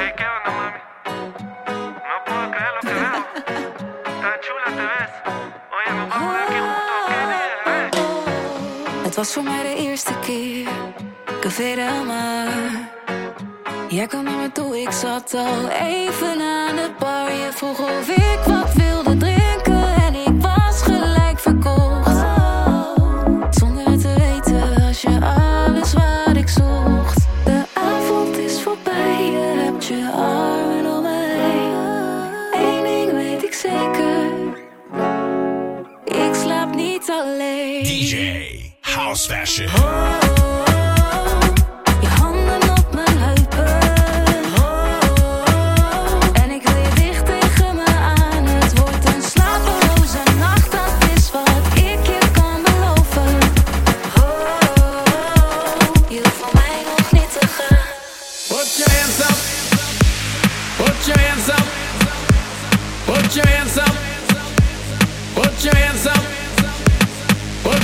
Hey, ¿qué onda, mami? Chula te ves. Oye, nos vamos de aquí juntos. ¿Qué día, Het was voor mij de eerste keer. Café Mar. Jij kwam naar me toe, ik zat al even aan de bar. Je vroeg of ik wat wilde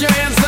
your hands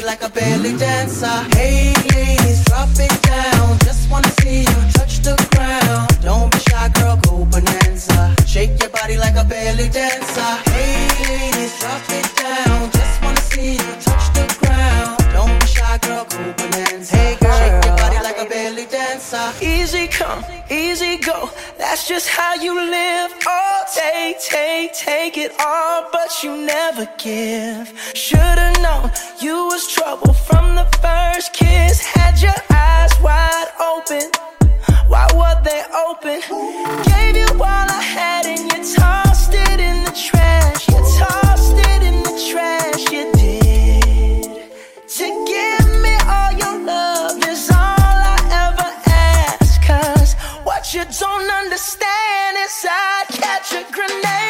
Body like a belly dancer. Hey, ladies, drop it down. Just wanna see you touch the ground. Don't be shy, girl, go Bananza. Shake your body like a belly dancer. Hey, ladies, drop it down. Just wanna see you touch the ground. Don't be shy, girl, go Bananza. Hey, girl, shake your body like a belly dancer. Easy come, easy go. That's just how you live. Take, take, it all, but you never give. Should've known you was trouble from the first kiss. Had your eyes wide open. Why were they open? Gave you all I had and you tossed you don't understand is I'd catch a grenade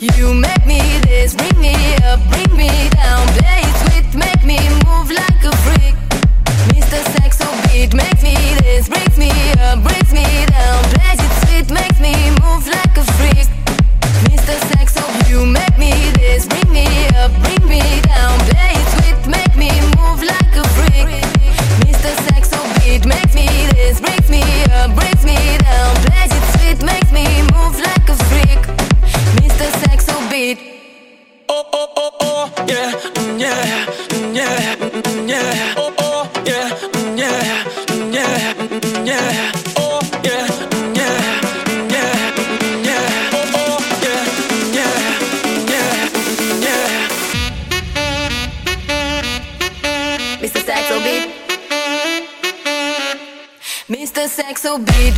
You make me this, bring me up, bring me down. Play it sweet, make me move like a freak. Mr. Me this, me up, me down. Play it sweet, me move like a freak. Mr. You make me this, bring me up, bring me down. Play it sweet, make me move like a Mr. Saxobeat.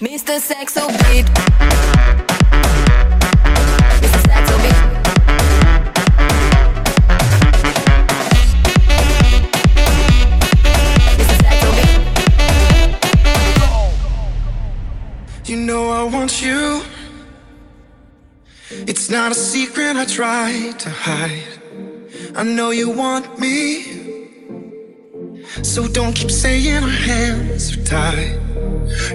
Mr. Saxobeat. It's not a secret I try to hide. I know you want me. So don't keep saying our hands are tied.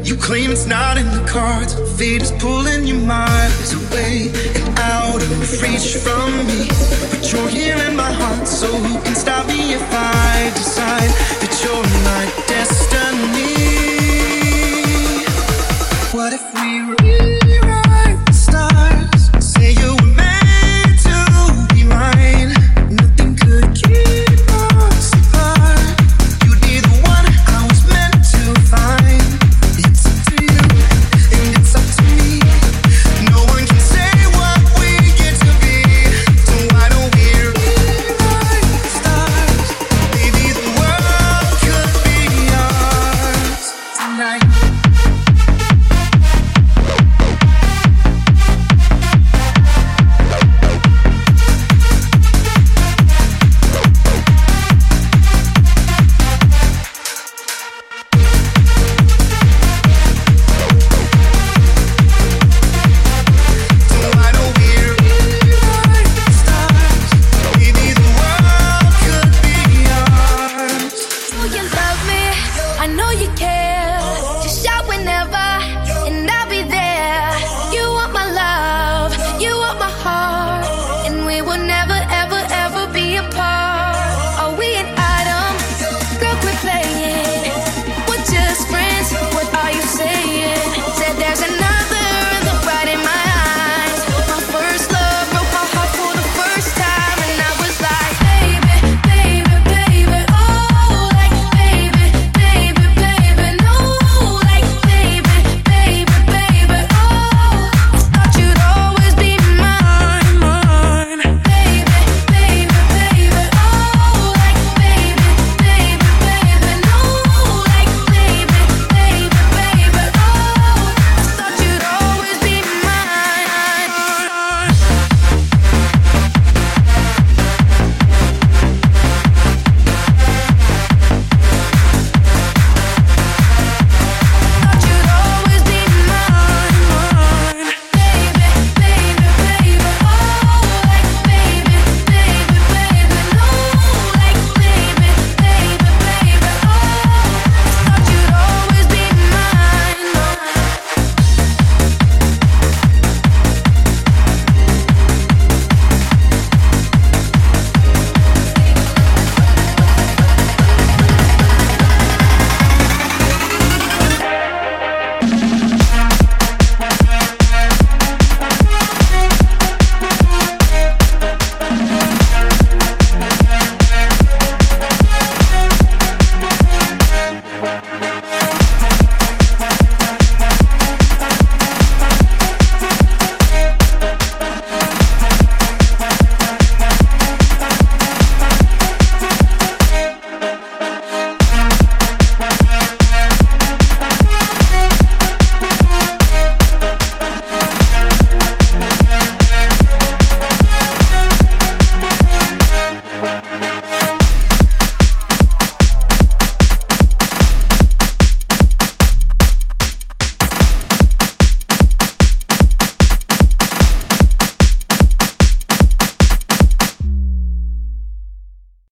You claim it's not in the cards. Fate is pulling you miles away and out of reach from me. But you're here in my heart, so who can stop me if I decide that you're my destiny?